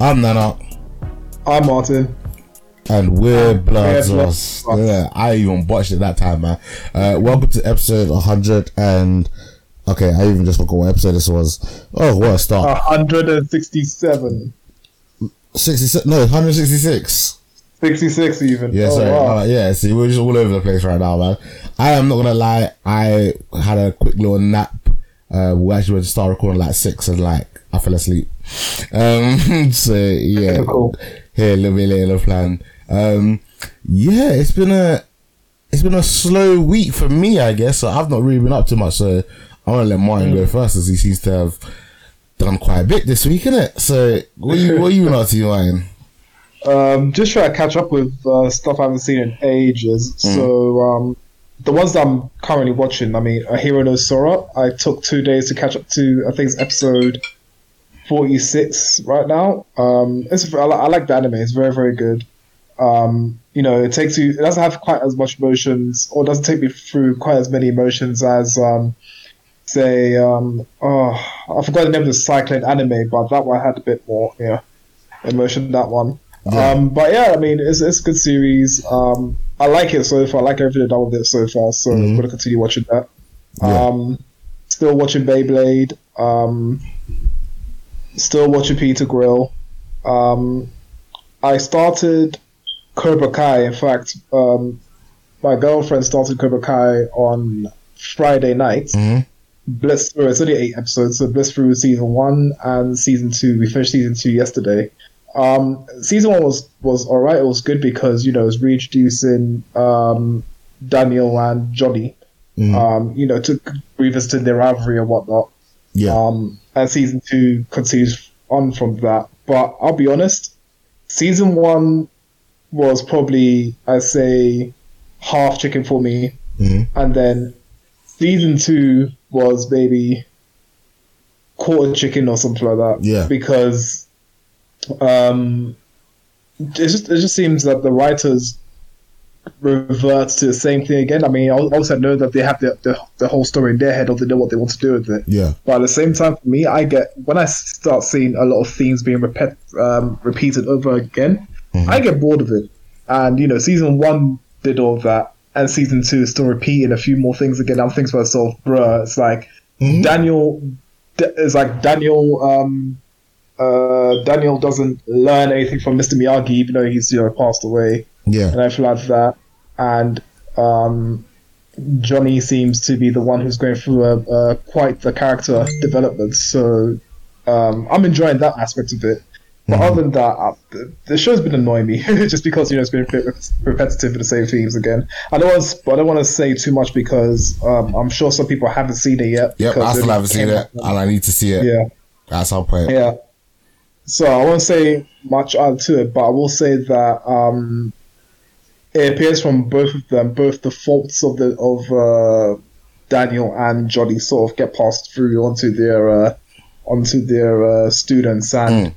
I'm Nana. I'm Martin. And we're Bloods. Bloods. Yeah, I even botched it that time, man. Uh, welcome to episode 100 and. Okay, I even just forgot what episode this was. Oh, what a start. 167. 66, no, 166. 66 even. Yeah, oh, sorry. Wow. Uh, yeah, see, we're just all over the place right now, man. I am not gonna lie, I had a quick little nap. Uh, we actually went to start recording like six and like I fell asleep. Um, so yeah, Cool. here a little bit later than planned. Um, yeah, it's been a it's been a slow week for me, I guess. So I've not really been up too much. So I'm gonna let Martin go first, as he seems to have done quite a bit this week, innit? So what you what are you been up to, Martin? Um, just trying to catch up with uh, stuff I haven't seen in ages. Mm. So um, the ones that I'm currently watching, I mean, Ahiru no Sora. I took two days to catch up to. I think it's episode 46 right now. Um, it's I, I like the anime. It's very very good. Um, you know, it takes you. It doesn't have quite as much emotions, or doesn't take me through quite as many emotions as um, say. Um, oh, I forgot the name of the cycling anime, but that one had a bit more. Yeah, emotion. That one. Yeah. Um, but yeah, I mean, it's it's a good series. Um, I like it so far. I like everything done with it so far. So I'm gonna continue watching that. Yeah. Um, still watching Beyblade. Um, still watching Peter Grill. Um, I started Cobra Kai. In fact, um, my girlfriend started Cobra Kai on Friday night. Mhm. Blitz through. It's only eight episodes, so Blitz through season one and season two. We finished season two yesterday. Um, season one was was all right. It was good because you know it was reintroducing um, Daniel and Johnny. Mhm. Um, you know, to revisit their rivalry and whatnot. yeah, Um, and season two continues on from that. But I'll be honest, season one was probably, I say, half chicken for me. Mhm. And then season two was maybe quarter chicken or something like that. Yeah. Because um, it just it just seems that the writers revert to the same thing again. I mean, I also know that they have the, the, the whole story in their head, or they know what they want to do with it. yeah, But at the same time, for me, I get when I start seeing a lot of themes being repet, um, repeated over again, I get bored of it. And you know, season one did all of that, and season two is still repeating a few more things again. I'm thinking to myself, bruh, it's like Daniel. It's like Daniel. Um, uh, Daniel doesn't learn anything from Mr. Miyagi, even though he's you know passed away yeah, and everything like that. And um, Johnny seems to be the one who's going through a, a quite the character development. So um, I'm enjoying that aspect of it. But other than that, uh, the, the show's been annoying me just because you know it's been a bit repetitive with the same themes again. I don't want to, I don't want to say too much because um, I'm sure some people haven't seen it yet. yep. I still haven't seen it, and I need to see it Yeah. at some point. Yeah. So I won't say much to it, but I will say that um, it appears from both of them, both the faults of the of uh, Daniel and Johnny sort of get passed through onto their uh, onto their uh, students, and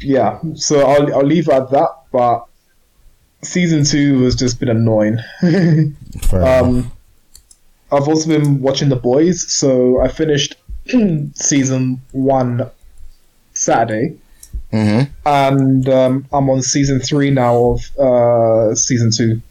yeah. So I'll I'll leave at that. But season two has just been annoying. Um, I've also been watching The Boys, so I finished season one Saturday, Mhm. and um, I'm on season three now of uh, season two.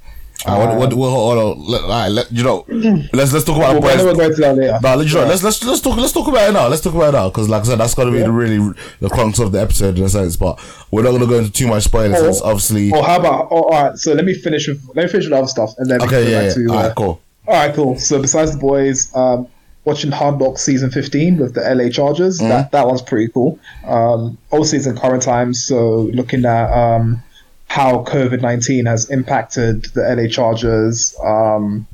Uh, what, what, what, hold on. Let, all right, let, you know, let's let's talk about the Well, boys. going to that later. No, let's, let's let's let's talk let's talk about it now. Let's talk about it now because, like I said, that's gonna be the really the crux of the episode in a sense. But we're not gonna go into too much spoilers. Oh. obviously, Oh, how about? Oh, all right. So let me finish with let me finish with other stuff, and then okay, yeah, yeah. to. all uh, right, cool. All right, cool. So besides the boys, um, watching Hard Knocks season fifteen with the LA Chargers. That that one's pretty cool. Um, obviously it's in current times, so looking at um, how COVID nineteen has impacted the LA Chargers. Um,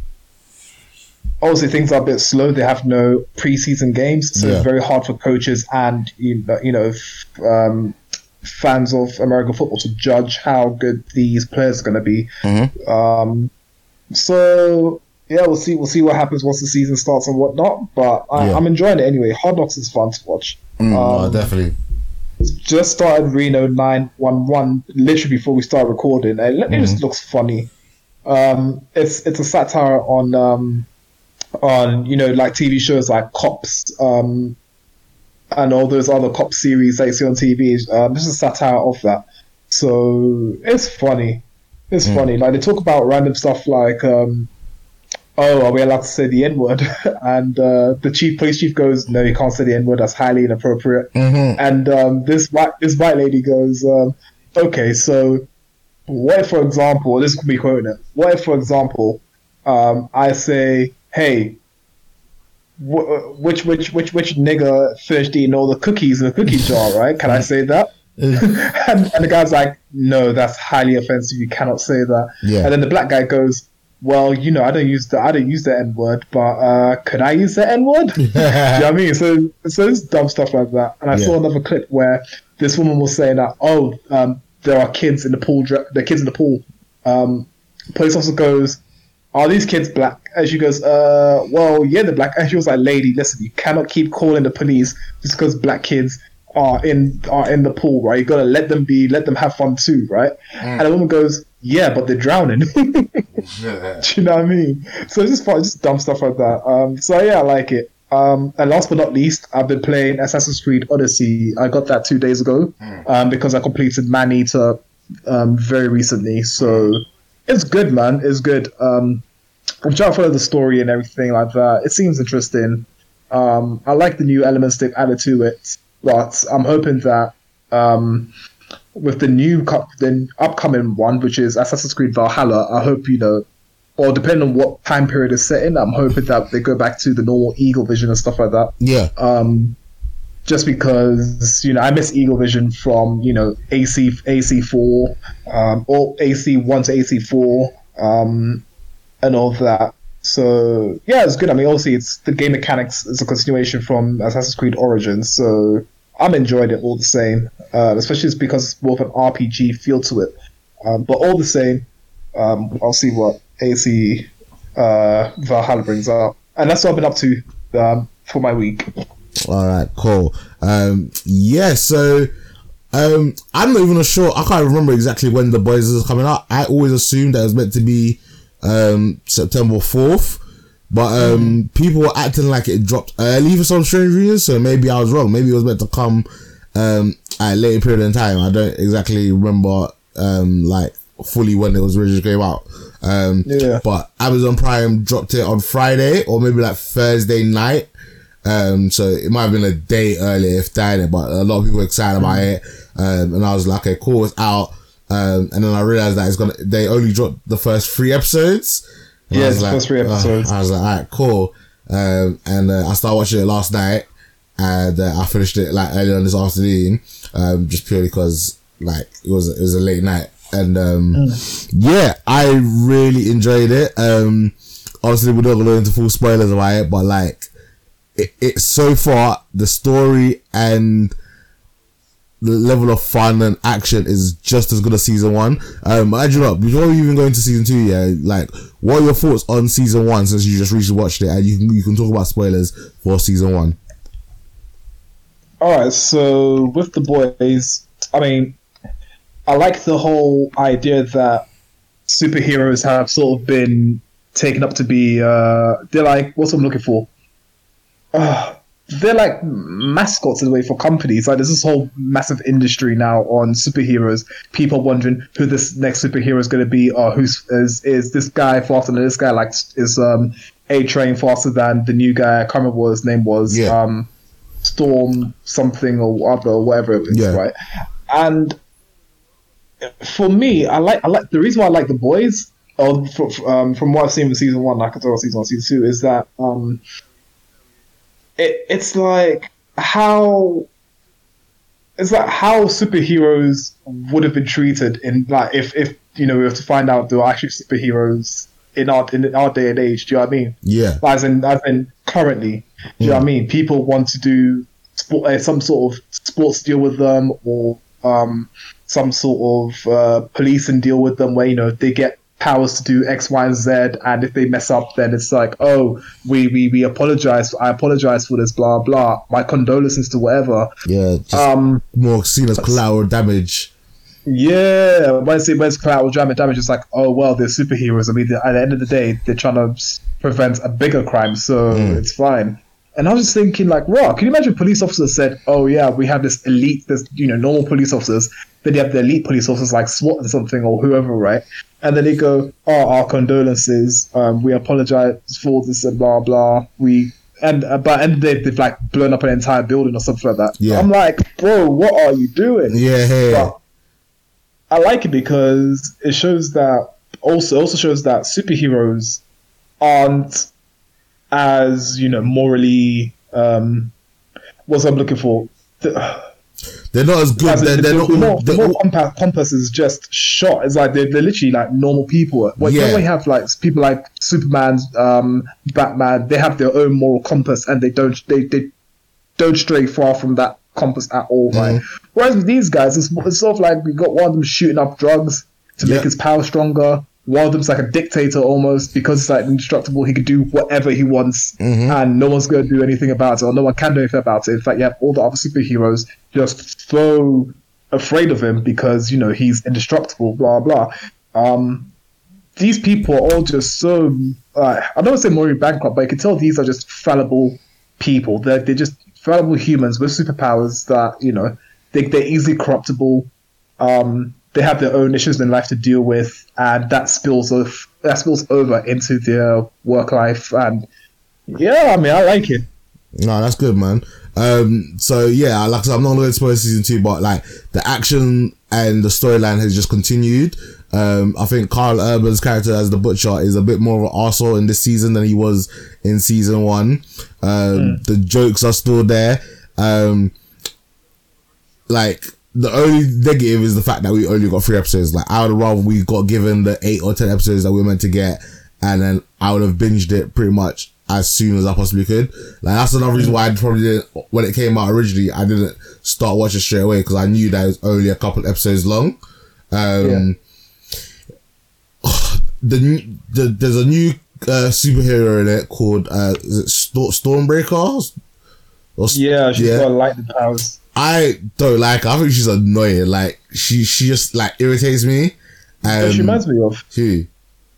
obviously things are a bit slow. They have no preseason games, so Yeah. it's very hard for coaches and you know, you know f- um, fans of American football to judge how good these players are going to be. Mhm. Um, so yeah, we'll see. We'll see what happens once the season starts and whatnot. But I, Yeah. I'm enjoying it anyway. Hard Knocks is fun to watch. Mm, um, definitely. Just started Reno 911 literally before we start recording, and it just looks funny. Um, it's it's a satire on um, on you know like TV shows like Cops. Um, and all those other cop series that you see on TV. Um, this is a satire of that. So it's funny. It's Mm. funny. Like they talk about random stuff like, um, "Oh, are we allowed to say the N word?" and uh, the chief police chief goes, "No, you can't say the N word. That's highly inappropriate." Mhm. And um, this white this white lady goes, um, "Okay, so what if, for example, this could be quoting it. What if, for example, um, I say, hey." wh- Which which which which nigger finished eating all the cookies in the cookie jar, right? Can I say that? and, and the guy's like, no, that's highly offensive. You cannot say that. Yeah. And then the black guy goes, well, you know, I don't use the I don't use the N word, but uh, could I use the N word? You know what I mean? So so it's dumb stuff like that. And I Yeah. saw another clip where this woman was saying that, oh, um, there are kids in the pool. dr- The kids in the pool. Um, police officer goes, are these kids black? And she goes, uh, well, yeah, they're black. And she was like, lady, listen, you cannot keep calling the police just because black kids are in are in the pool, right? You gotta let them be, let them have fun too, right? And the woman goes, yeah, but they're drowning. Do you know what I mean? So it's just fun, just dumb stuff like that. Um, so yeah, I like it. Um, and last but not least, I've been playing Assassin's Creed Odyssey. I got that two days ago um, because I completed Maneater um, very recently. So it's good, man. It's good. Um, I'm trying to follow the story and everything like that. It seems interesting. Um, I like the new elements they've added to it, but I'm hoping that um, with the new the upcoming one, which is Assassin's Creed Valhalla, I hope you know, or depending on what time period is set in, I'm hoping that they go back to the normal Eagle Vision and stuff like that yeah. um, just because you know I miss Eagle Vision from you know AC AC four um, or AC one to AC four um, and all of that. So yeah, it's good. I mean, obviously, it's the game mechanics is a continuation from Assassin's Creed Origins, so I'm enjoying it all the same. Uh, especially because it's more of an RPG feel to it. Um, but all the same, um, I'll see what AC uh, Valhalla brings out, and that's what I've been up to um, for my week. All right, cool. Um, yeah, so um, I'm not even sure. I can't remember exactly when the boys is coming out. I always assumed that it was meant to be um, September 4th, but um, people were acting like it dropped early for some strange reason. So maybe I was wrong. Maybe it was meant to come um, at a later period in time. I don't exactly remember um, like fully when it was originally came out. Um, Yeah. but Amazon Prime dropped it on Friday or maybe like Thursday night. Um, so it might have been a day earlier if that, but a lot of people were excited about it. Um, and I was like, okay, cool, it's out. Um, and then I realized that it's gonna, they only dropped the first three episodes. And Yeah, was it's the first three uh, episodes. I was like, alright, cool. Um, and uh, I started watching it last night and uh, I finished it like earlier on this afternoon, um, just purely because like it was, it was a late night. And, um, yeah, I really enjoyed it. Um, obviously we're not going to go into full spoilers about it, but like, it, it so far the story and the level of fun and action is just as good as season one. Um, Angela, before we even go into season two, yeah, like, what are your thoughts on season one since you just recently watched it, and you can you can talk about spoilers for season one. All right, so with the boys, I mean, I like the whole idea that superheroes have sort of been taken up to be. Uh, they're like what's I'm looking for. Uh, they're like mascots in a way for companies. Like there's this whole massive industry now on superheroes. People wondering who this next superhero is going to be, or who's is is this guy faster than this guy? Like is um A Train faster than the new guy? I can't remember what his name was. Yeah. Um, Storm something or other, or whatever it is, Yeah. right? And for me, I like I like the reason why I like the boys. Or from, um, from what I've seen in season one, like I tell season one, season two, is that um, it it's like how it's like how superheroes would have been treated in like if if you know we were to find out there are actually superheroes in our in our day and age. Do you know what I mean? Yeah, as in as in currently. Do you know what I mean? People want to do sport, uh, some sort of sports deal with them, or um, some sort of uh, policing deal with them, where you know they get powers to do X, Y, and Z, and if they mess up, then it's like, oh, we we, we apologize. I apologize for this. Blah blah. My condolences to whatever. yeah, Um, more seen as collateral damage. yeah, when it's, when it's collateral damage, damage, it's like, oh well, they're superheroes. I mean, at the end of the day, they're trying to prevent a bigger crime, so Mm. it's fine. And I was just thinking, like, wow, can you imagine police officers said, "Oh yeah, we have this elite, this you know normal police officers, then you have the elite police officers like SWAT or something or whoever, right?" And then they go, "Oh, our condolences. Um, we apologize for this and blah blah. We and uh, but and they, they've like blown up an entire building or something like that. Yeah. I'm like, bro, what are you doing? Yeah, yeah. But I like it because it shows that also also shows that superheroes aren't as you know morally um what's I'm looking for. The, they're not as good. as They're, the, they're the not. more, the more compass, compass is just shot. It's like they're, they're literally like normal people. Know Yeah. when you have like people like Superman, um, Batman, they have their own moral compass and they don't they, they don't stray far from that compass at all, right? Mm-hmm. Whereas with these guys, it's, it's sort of like we got one of them shooting up drugs to Yeah. make his power stronger. One of them's like a dictator almost because it's like indestructible. He can do whatever he wants, Mm-hmm. and no one's going to do anything about it, or no one can do anything about it. In fact, you have all the other superheroes just so afraid of him because you know he's indestructible. Blah blah. Um, these people are all just so. Uh, I don't want to say morally bankrupt, but you can tell these are just fallible people. They're they're just fallible humans with superpowers that you know they they're easily corruptible. Um, they have their own issues in life to deal with, and that spills off that spills over into their work life. And yeah, I mean, I like it. No, that's good, man. Um, so yeah, like I said, I'm not going to spoil season two, but like the action and the storyline has just continued. Um, I think Karl Urban's character as the butcher is a bit more of an arsehole in this season than he was in season one. Um, the jokes are still there. Um, like the only negative is the fact that we only got three episodes. Like I would rather we got given the eight or ten episodes that we were meant to get, and then I would have binged it pretty much as soon as I possibly could. Like that's another reason why I probably didn't when it came out originally. I didn't start watching straight away because I knew that it was only a couple episodes long. Um, the, new- the there's a new uh, superhero in it called uh, is it Sto- Stormbreaker? Or, Yeah, she's Yeah. got lightning powers. I don't like her. I think she's annoying. Like she she just like irritates me. Um, she reminds me of. who?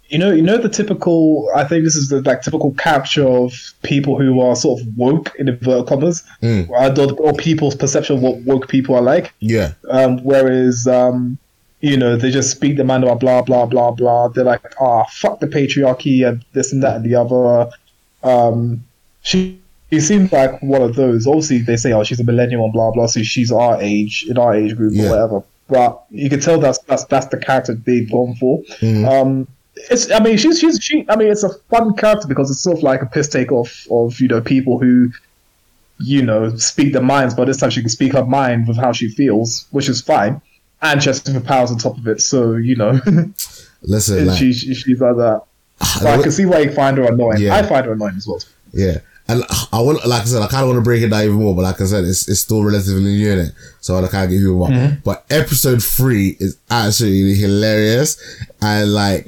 You know, you know the typical. I think this is the like typical capture of people who are sort of woke in inverted commas, Mm. or, or people's perception of what woke people are like. Yeah, Um, whereas, um, you know, they just speak the mind about blah blah blah blah. They're like, ah, fuck the patriarchy and this and that and the other. Um, she she seems like one of those. Obviously, they say, oh, she's a millennial and blah blah, so she's our age in our age group Yeah. or whatever. But you can tell that's that's that's the character they've gone for. Mhm. Um, it's I mean she's she's she I mean it's a fun character because it's sort of like a piss take off of you know people who you know speak their minds, but this time she can speak her mind with how she feels, which is fine. And she has superpowers on top of it, so you know listen, like, she, she she's like that. So I can see why you find her annoying. Yeah. I find her annoying as well. yeah. And I want, like I said, I kind of want to break it down even more, but like I said, it's, it's still relatively new in it, so I can't give you more. Mm-hmm. But episode three is absolutely hilarious, and like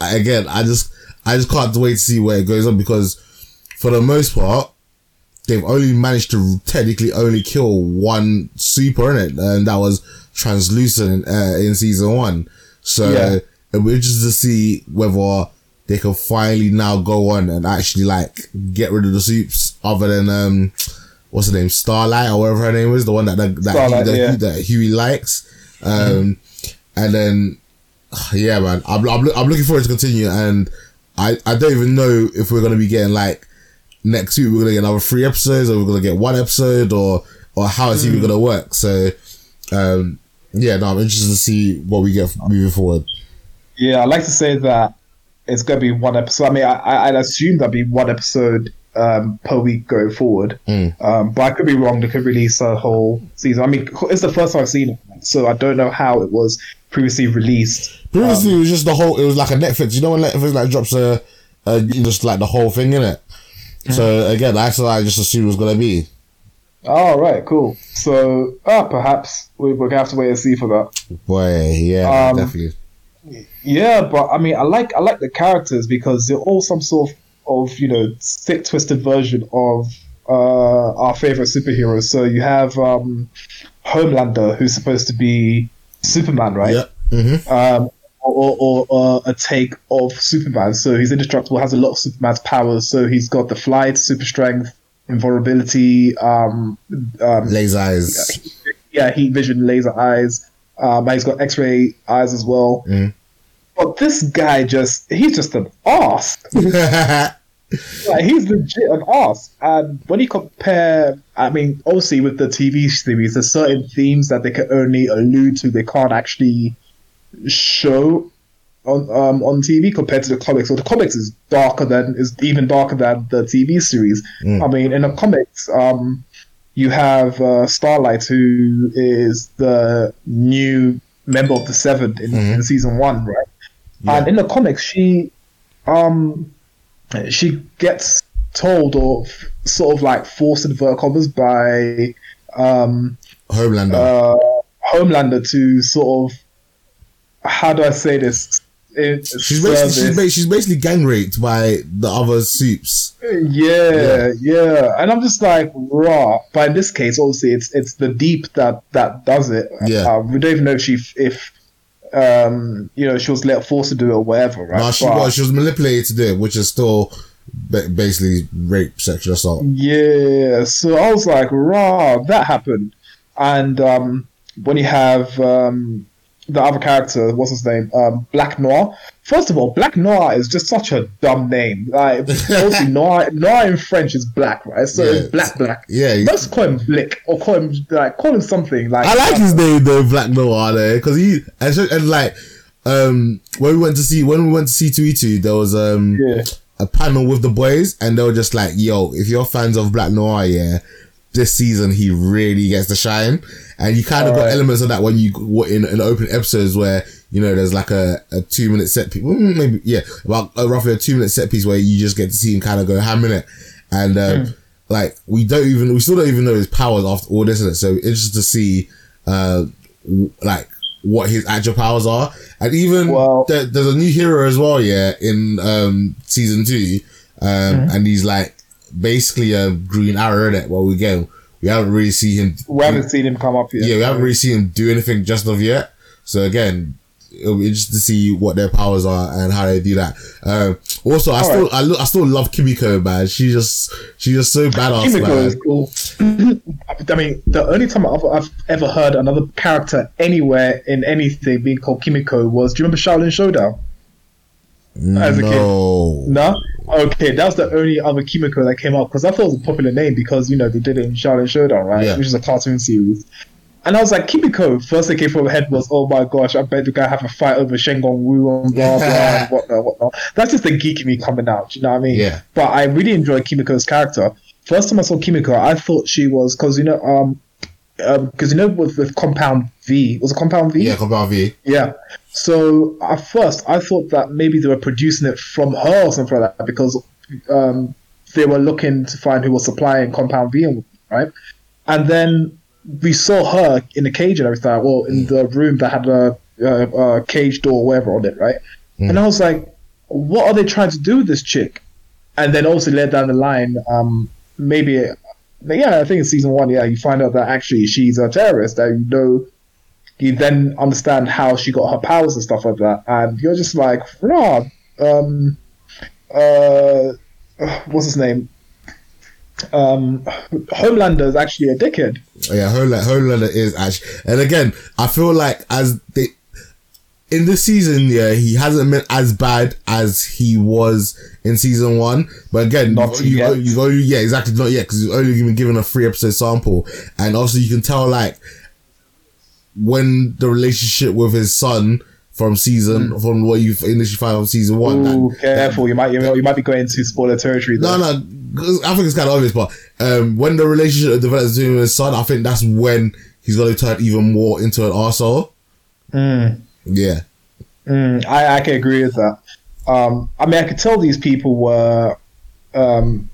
Uh, again, I just I just can't wait to see where it goes on because for the most part, they've only managed to technically only kill one super in it, and that was translucent uh, in season one. So Yeah. it'll be interesting to see whether they can finally now go on and actually like get rid of the soups other than um what's her name Starlight or whatever her name is the one that that that, that, yeah. that Huey likes um and then yeah, man. I'm, I'm, I'm looking forward to continue, and I, I don't even know if we're gonna be getting like next week we're gonna get another three episodes, or we're gonna get one episode, or or how it's even gonna work. So, um, yeah, no, I'm interested to see what we get moving forward. yeah, I like to say that it's gonna be one episode. I mean, I, I- I'd assume that'd be one episode um, per week going forward. Mm. Um, but I could be wrong. They could release a whole season. I mean, it's the first time I've seen it, so I don't know how it was previously released. Previously, it was just the whole. It was like a Netflix. You know when Netflix like drops a, a just like the whole thing in it. So again, that's what I just assumed it was gonna be. Oh, right, cool. So, ah, perhaps we, we're gonna have to wait and see for that. Boy, yeah, Um, definitely. Yeah, but I mean, I like I like the characters because they're all some sort of, of you know sick twisted version of uh, our favorite superheroes. So you have um, Homelander, who's supposed to be Superman, right? Yeah. Mm-hmm. Um, or, or, or a take of Superman. So he's indestructible, has a lot of Superman's powers. So he's got the flight, super strength, invulnerability, um, um, Laser eyes. yeah, heat vision, laser eyes. Um, he's got X-ray eyes as well. Mm. But this guy just—he's just an ass. like, he's legit an ass. And when you compare, I mean, obviously with the TV series, there's certain themes that they can only allude to. They can't actually show on um, on TV compared to the comics. So the comics is darker than is even darker than the TV series. Mm. I mean, in the comics, um, you have uh, Starlight, who is the new member of the Seven in, in season one, right? Yeah. And in the comics, she um she gets told or f- sort of like forced in vertical commas by um Homelander. uh Homelander to sort of how do I say this? She's basically she's, ba- she's basically gang raped by the other soups. Yeah, yeah, and I'm just like raw. But in this case, obviously, it's it's the deep that that does it. Yeah. uh, we don't even know if she if um you know she was let forced to do it or whatever, right? No, she But- was she was manipulated to do it, which is still basically rape, sexual assault. Yeah, so I was like, raw, that happened. And um, when you have um, the other character, what's his name? Um, Black Noir. First of all, Black Noir is just such a dumb name. Like, obviously, Noir, Noir in French is black, right? So Yeah. it's Black Black. Yeah, Let's call him Blick or call him like call him something like. I like his name though, Black Noir there, because he and, and like um when we went to see when we went to see two E two, there was um Yeah. a panel with the boys, and they were just like, "Yo, if you're fans of Black Noir, yeah." This season, he really gets to shine, and you kind of got Alright. elements of that when you what in, an open episodes where you know there's like a, a two minute set piece, mm, maybe yeah, about uh, roughly a two minute set piece where you just get to see him kind of go ham in it, and um, Hmm. like we don't even we still don't even know his powers after all this, and so interested to see uh w- like what his actual powers are, and even Well- there, there's a new hero as well, yeah, in um season two, um, Mm-hmm. and he's like basically a Green Arrow in it. Well, we again we haven't really seen him. we haven't seen him come up yet. yeah, we haven't really seen him do anything just of yet. So again, it'll be interesting to see what their powers are and how they do that. Um, also, I All still right. I, lo- I still love Kimiko, man. She just she's just so badass, Kimiko man. is cool. I mean, the only time I've, I've ever heard another character anywhere in anything being called Kimiko was, do you remember Xiaolin Showdown? As a kid. no. No? Okay, that was the only other Kimiko that came up because I thought it was a popular name because, you know, they did it in Xiaolin Showdown, right? Yeah. Which is a cartoon series. And I was like, Kimiko, first thing came from my head was, oh my gosh, I bet the guy have a fight over Shen Gong Wu and blah, blah, and whatnot, whatnot. That's just the geek in me coming out, you know what I mean? Yeah. But I really enjoyed Kimiko's character. First time I saw Kimiko, I thought she was, because, you know, um, because you know with, with Compound V, was it Compound V? Yeah, Compound V. Yeah. So at first, I thought that maybe they were producing it from her or something like that because um, they were looking to find who was supplying Compound V, right? And then we saw her in the cage and everything. Well, in the room that had a, a, a cage door, or whatever, on it, right? And I was like, what are they trying to do with this chick? And then also led down the line, um, maybe, yeah, I think in season one, yeah, you find out that actually she's a terrorist. That you know you then understand how she got her powers and stuff like that, and you're just like, rah, um, uh, what's his name? Um, Homelander is actually a dickhead. Yeah, Homelander, Homelander is actually, and again, I feel like as they in this season, yeah, he hasn't been as bad as he was in season one. But again, Not you, yet. you go, yeah, exactly, not yet, because he's only been given a three episode sample, and also you can tell like when the relationship with his son from season from what you initially found from season one. that-. Ooh, careful! You might you, might- you might be going into spoiler territory. no, no, no, I think it's kind of obvious, but um, when the relationship develops between his son, I think that's when he's going to turn even more into an arsehole. Mm, Yeah. mm, I I can agree with that. Um, I mean, I could tell these people were um,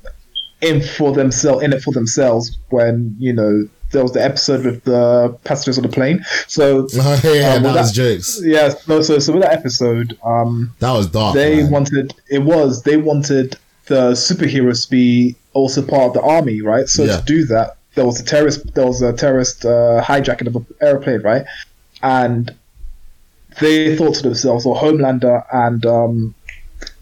in for themselves, in it for themselves. When you know there was the episode with the passengers on the plane. So Oh, yeah, Um, that was that- jokes. yeah, no, so so with that episode, um, That was dark. they man. wanted it was they wanted the superheroes to be also part of the army, right? So Yeah. to do that, there was a terrorist there was a terrorist uh, hijacking of an airplane, right? And they thought to themselves, or Homelander and um,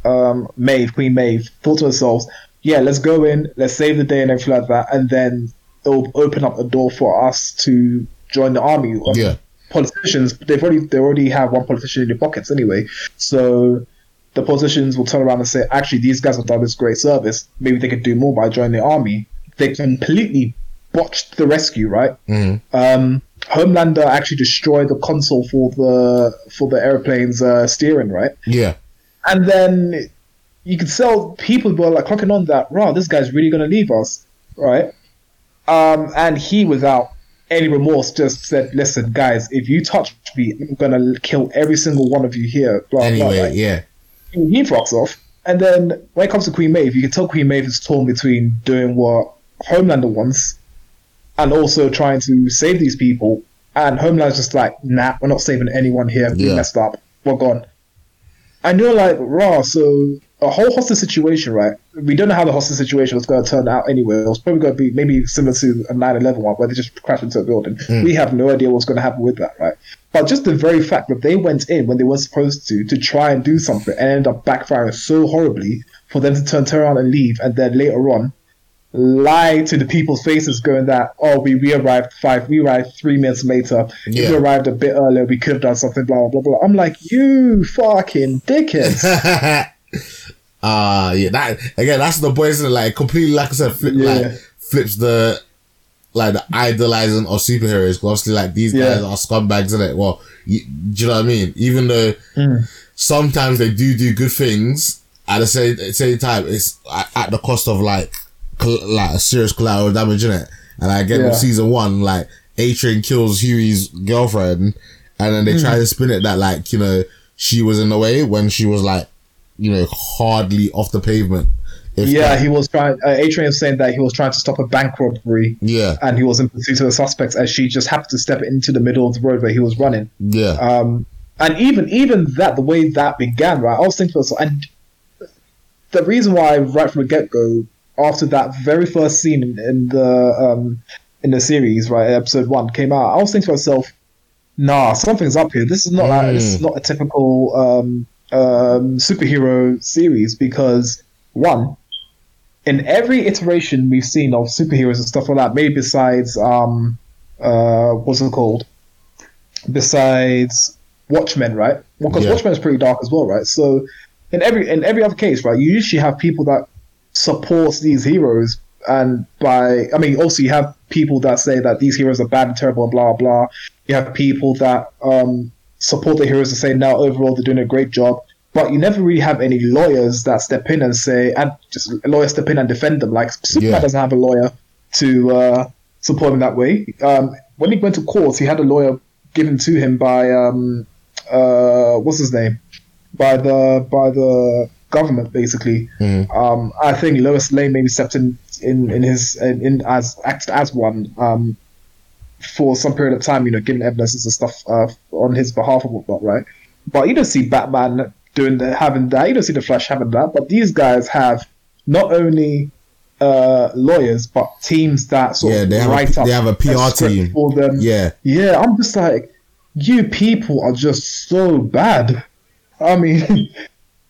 um, Maeve, Queen Maeve, thought to themselves, yeah, let's go in, let's save the day and everything like that, and then it'll open up a door for us to join the army. Yeah. Politicians, they've already they already have one politician in their pockets anyway, so the politicians will turn around and say, actually, these guys have done this great service. Maybe they could do more by joining the army. They completely botched the rescue, right? Mhm. Um, Homelander actually destroyed the console for the for the airplane's uh, steering, right? Yeah. And then you could tell people were like clocking on that, wow, this guy's really going to leave us, right? Um, and he, without any remorse, just said, listen, guys, if you touch me, I'm going to kill every single one of you here. Blah, blah, Anyway, yeah. he fucks off. And then when it comes to Queen Maeve, you can tell Queen Maeve is torn between doing what Homelander wants and also trying to save these people. And Homelander's just like, nah, we're not saving anyone here. We Yeah. messed up. We're gone. And you're like, raw. So a whole hostage situation, right? We don't know how the hostage situation was going to turn out anyway. It was probably going to be maybe similar to a 9/11 one, where they just crashed into a building. Hmm. We have no idea what's going to happen with that, right? But just the very fact that they went in when they weren't supposed to to try and do something and ended up backfiring so horribly for them to turn, turn around and leave, and then later on lie to the people's faces, going that oh we, we arrived five, we arrived three minutes later. If Yeah. we arrived a bit earlier, we could have done something. Blah blah blah. I'm like you fucking dickheads. Ah, yeah. That again. That's the boys that like completely, like I said, flip, Yeah. like flips the like the idolizing of superheroes. 'Cause obviously, like these Yeah. guys are scumbags, in it? Well, you, do you know what I mean? Even though Hmm. sometimes they do do good things, at the same same time, it's at, at the cost of like like a serious collateral damage in it. And I get Yeah. with season one, like A Train kills Huey's girlfriend, and then they Hmm. try to spin it that like you know she was in the way when she was like you know hardly off the pavement. If yeah, that- he was trying. Uh, A Train was saying that he was trying to stop a bank robbery. yeah, And he was in pursuit of the suspects, as she just happened to step into the middle of the road where he was running. yeah, Um, and even even that, the way that began, right? I was thinking and the reason why, right from the get go, after that very first scene in, in the um, in the series, right, episode one came out, I was thinking to myself, nah, something's up here. This is not like, this is not a typical um, um, superhero series because one. In every iteration we've seen of superheroes and stuff like that, maybe besides um, uh, what's it called? besides Watchmen, right? Because Yeah. Watchmen is pretty dark as well, right? So in every in every other case, right, you usually have people that supports these heroes, and by I mean, also you have people that say that these heroes are bad and terrible and blah blah. You have people that um, support the heroes and say, now overall they're doing a great job." But you never really have any lawyers that step in and say, and just lawyers step in and defend them. Like Superman Yeah. doesn't have a lawyer to uh, support him that way. Um, when he went to court, he had a lawyer given to him by um, uh, what's his name? By the by the government, basically. Mhm. Um, I think Lois Lane maybe stepped in in, in his in, in as acted as one um, for some period of time. You know, giving evidences and stuff uh, on his behalf and whatnot, right? But you don't see Batman doing the, having that. You don't see the Flash having that. But these guys have not only uh, lawyers, but teams that sort Yeah, of they have a- write up they have a PR team. for them. yeah. Yeah, I'm just like, you people are just so bad. I mean,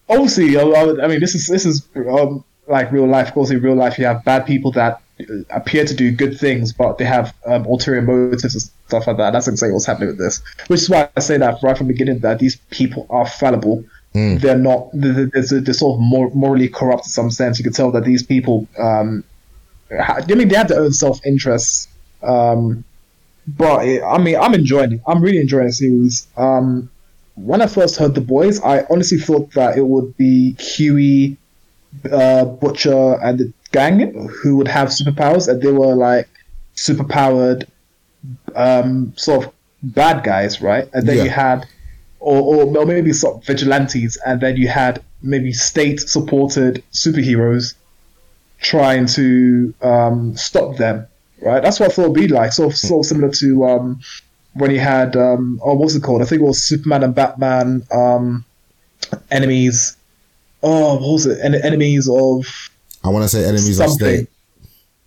obviously, I, mean, this is this is um, like real life. Of course, in real life, you have bad people that uh, appear to do good things, but they have um, ulterior motives and stuff like that. That's exactly what's happening with this. Which is why I say that right from the beginning that these people are fallible. They're not. They're, they're, they're sort of mor- morally corrupt in some sense. You can tell that these people. Um, I mean, they have their own self interests. Um, but it, I mean, I'm enjoying it. I'm really enjoying the series. Um, when I first heard the boys, I honestly thought that it would be Huey, uh, Butcher, and the gang who would have superpowers, and they were like superpowered, um, sort of bad guys, right? And then Yeah. you had, or, or or maybe sort of vigilantes, and then you had maybe state-supported superheroes trying to um, stop them, right? That's what I thought it'd be like, sort of, sort of similar to um, when he had, um, oh, what's it called? I think it was Superman and Batman um, enemies. Oh, what was it? En- enemies of I want to say enemies of something, state.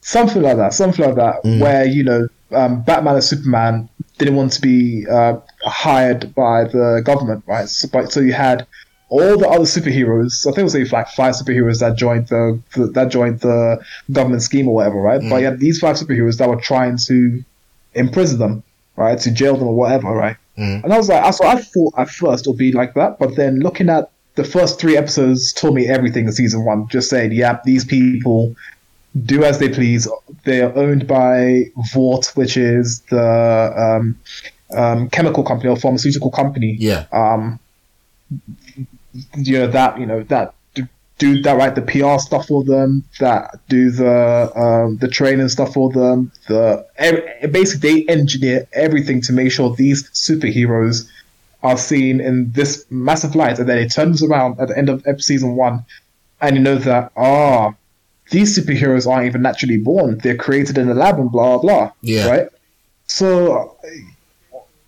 something like that, something like that, Mm. where you know um, Batman and Superman didn't want to be uh, hired by the government, right? So, so you had all the other superheroes. I think it was like five superheroes that joined the, the that joined the government scheme or whatever, right? Mm. But you had these five superheroes that were trying to imprison them, right, to jail them or whatever, right? Mm. And I was like, so I thought at first it would be like that, but then looking at the first three episodes told me everything in season one. Just saying, yeah, these people do as they please. They are owned by Vought, which is the um, um, chemical company or pharmaceutical company. Yeah. Um, you know that you know that do that write the PR stuff for them, that do the um, the training stuff for them. The basically they engineer everything to make sure these superheroes are seen in this massive light, and then it turns around at the end of season one, and you know that ah, these superheroes aren't even naturally born; they're created in a lab and blah blah. Yeah. Right. So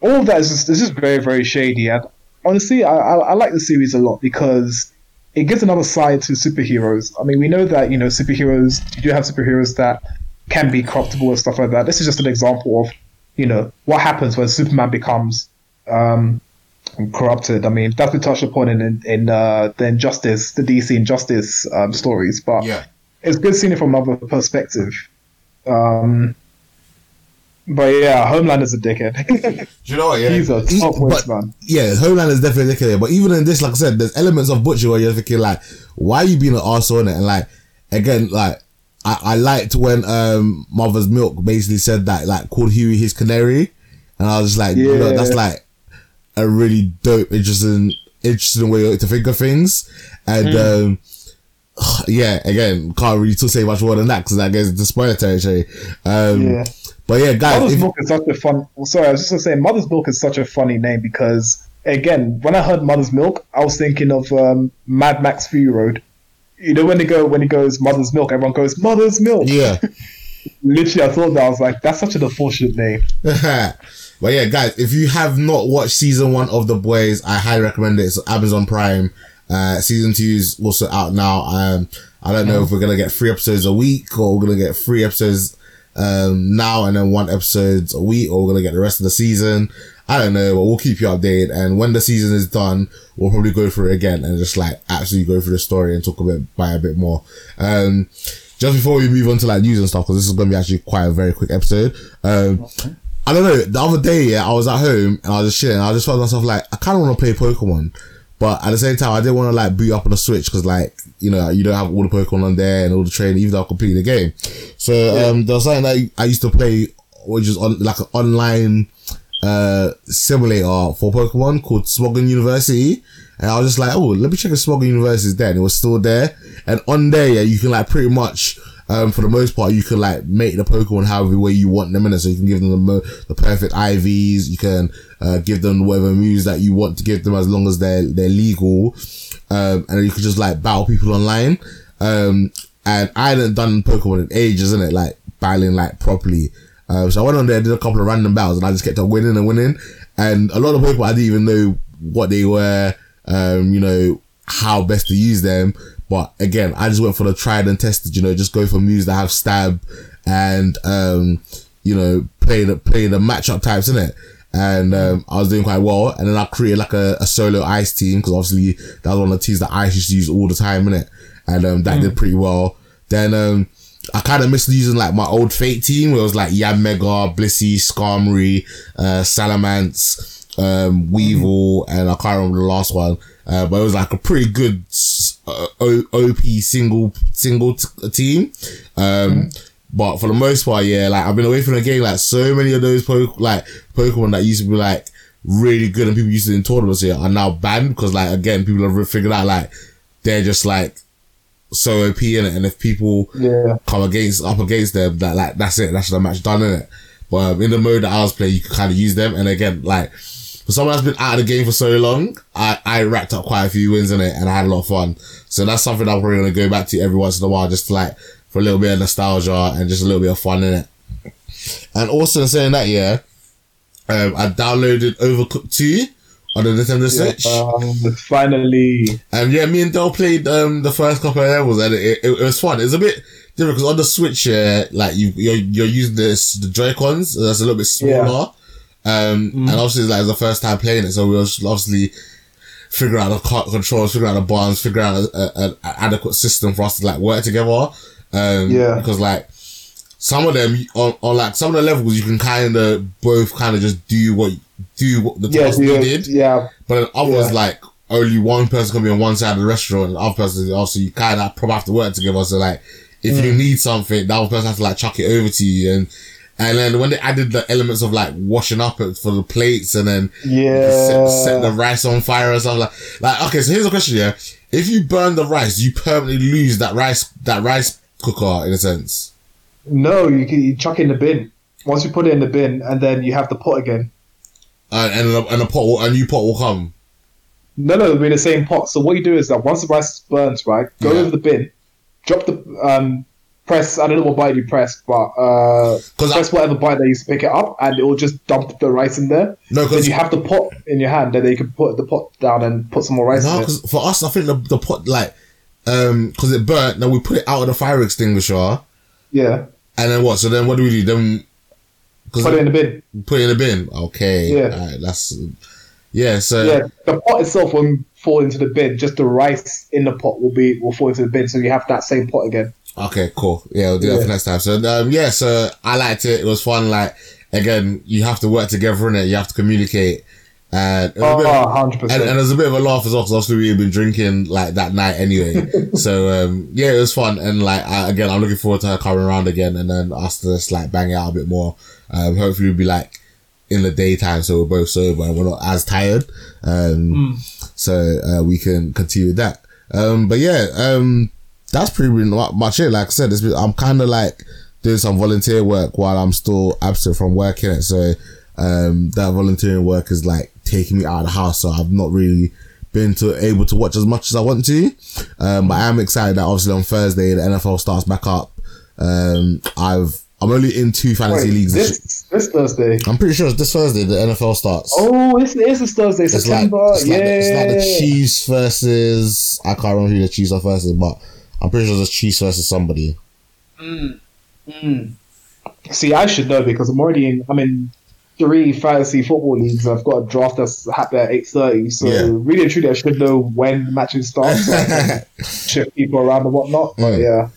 all of that is just, is just very very shady, and honestly, I, I, I like the series a lot because it gives another side to superheroes. I mean, we know that you know superheroes. You do have superheroes that can be corruptible and stuff like that. This is just an example of you know what happens when Superman becomes um, corrupted. I mean, that's been touched upon in in uh, the Injustice, the DC Injustice um, stories, but yeah. it's good seeing it from another perspective. Um, but yeah, Homelander's a dickhead. Do you know what? Yeah, he's a top he, man. Yeah, Homeland is definitely a dickhead. But even in this, like I said, there's elements of Butcher where you're thinking like, why are you being an arsehole in it? And like, again, like I, I liked when um Mother's Milk basically said that, like called Huey his canary, and I was just like, yeah. you know, that's like a really dope, interesting, interesting way to think of things, and. Mm. um yeah, again, can't really say much more than that because that goes into spoiler territory. Um, yeah. But yeah, guys. Mother's if, Milk is such a fun. Well, sorry, I was just gonna say Mother's Milk is such a funny name because again, when I heard Mother's Milk, I was thinking of um, Mad Max Fury Road. You know when they go when he goes Mother's Milk, everyone goes Mother's Milk. Yeah. Literally, I thought that I was like, that's such an unfortunate name. but yeah, guys, if you have not watched season one of The Boys, I highly recommend it. It's Amazon Prime. Uh, season two is also out now. Um, I don't know mm. if we're gonna get three episodes a week or we're gonna get three episodes um, now and then one episode a week, or we're gonna get the rest of the season. I don't know, but we'll keep you updated. And when the season is done, we'll probably go through it again and just like actually go through the story and talk a bit by a bit more. Um, just before we move on to like news and stuff, because this is gonna be actually quite a very quick episode. Um, okay. I don't know. The other day, yeah, I was at home and I was just chilling. I just felt myself like I kind of want to play Pokemon. But at the same time, I didn't want to like boot up on the Switch because like, you know, you don't have all the Pokemon on there and all the training, even though I completed the game. So, yeah. um, there was something that I used to play, which is on like an online, uh, simulator for Pokemon called Smogon University. And I was just like, oh, let me check if Smogon University is there. And it was still there. And on there, yeah, you can like pretty much, um, for the most part, you can like make the Pokemon however way you want them in it. So you can give them the, mo- the perfect IVs. You can, uh, give them whatever moves that you want to give them as long as they're, they're legal. Um, and you can just like battle people online. Um, and I hadn't done Pokemon in ages, isn't it? Like battling like properly. Um, so I went on there, did a couple of random battles and I just kept on winning and winning. And a lot of people, I didn't even know what they were, um, you know, how best to use them. But again, I just went for the tried and tested, you know, just go for moves that have stab and, um, you know, play the, play the matchup types, in it. And, um, I was doing quite well. And then I created like a, a solo ice team because obviously that was one of the teams that I used to use all the time, in it. And, um, that mm. did pretty well. Then, um, I kind of missed using like my old Fate team where it was like Yanmega, Blissey, Skarmory, uh, Salamence, um, Weavile, and I can't remember the last one. Uh, but it was like a pretty good uh, OP single single t- team. Um, mm. But for the most part, yeah, like I've been away from the game. Like so many of those po- like Pokemon that used to be like really good and people used to in tournaments here are now banned because like again people have figured out like they're just like so OP in it, and if people yeah. come against up against them, that like that's it, that's the match done in it. But um, in the mode that I was playing, you could kind of use them, and again, like for someone that's been out of the game for so long, I, I racked up quite a few wins in it and I had a lot of fun. So that's something I'm probably going to go back to every once in a while, just to like, for a little bit of nostalgia and just a little bit of fun in it. And also in saying that, yeah, um, I downloaded Overcooked 2 on the Nintendo Switch. Yeah, um, finally. And yeah, me and Del played, um, the first couple of levels and it, it, it was fun. It's a bit different because on the Switch, yeah, like you, you're, you're using this, the Joy-Cons, that's a little bit smaller. Yeah Um, and obviously like it was the first time playing it, so we was obviously figure out the controls, figure out the buttons, figure out a, a, a adequate system for us to like work together. Um, Yeah. because like some of them on, on like some of the levels you can kind of both kind of just do what do what the Yeah, task yeah, needed, yeah, but then others Yeah. like only one person can be on one side of the restaurant and the other person also you kind of probably have to work together. So like if Mm. you need something, the other person has to like chuck it over to you and. And then when they added the elements of like washing up for the plates and then yeah. set, set the rice on fire or something like like okay so here's a question yeah if you burn the rice you permanently lose that rice that rice cooker in a sense No, you can you chuck it in the bin. Once you put it in the bin, and then you have the pot again. uh, and a, and a pot will, a new pot will come No, no, we're in the same pot. So what you do is that once the rice burns, right, go Yeah. over the bin, drop the um, press. I don't know what button you press, but uh, 'Cause I- press whatever button that you pick it up, and it will just dump the rice in there. no because you have the pot in your hand, then you can put the pot down and put some more rice no in it. because for us I think the, the pot like um because it burnt then we put it out of the fire extinguisher Yeah, and then what so then what do we do then put it in the bin. put it in the bin okay Yeah. that's yeah so Yeah, the pot itself won't fall into the bin. Just the rice in the pot will be will fall into the bin. So you have that same pot again. Okay, cool. Yeah, we'll do that Yeah. for next time. So, um, yeah, so I liked it. It was fun. Like, again, you have to work together in it. You have to communicate. And, it was of- Oh, 100 and, percent. and there's a bit of a laugh as well, because obviously we've been drinking like that night anyway. so, um, yeah, it was fun. And like, I, again, I'm looking forward to her coming around again and then us to just like bang it out a bit more. Um, hopefully we'll be like in the daytime, so we're both sober and we're not as tired. Um, so, uh, we can continue with that. Um, but yeah, um, that's pretty mu- much it. Like I said, it's been, I'm kind of like doing some volunteer work while I'm still absent from working it. So, um, that volunteering work is like taking me out of the house. So I've not really been to able to watch as much as I want to. Um, but I am excited that obviously on Thursday the NFL starts back up. Um, I've I'm only in two fantasy Wait, leagues. this this Thursday. I'm pretty sure it's this Thursday the NFL starts. Oh, it's, it's this Thursday, It's like, it's, yeah, like the, it's like the Chiefs versus I can't remember who the Chiefs are versus, but I'm pretty sure it's Chiefs versus somebody. See, I should know because I'm already in. I'm in three fantasy football leagues. I've got a draft that's happening at eight thirty. So Yeah. really and truly, I should know when the matches start. So shift people around and whatnot. But Mm. yeah.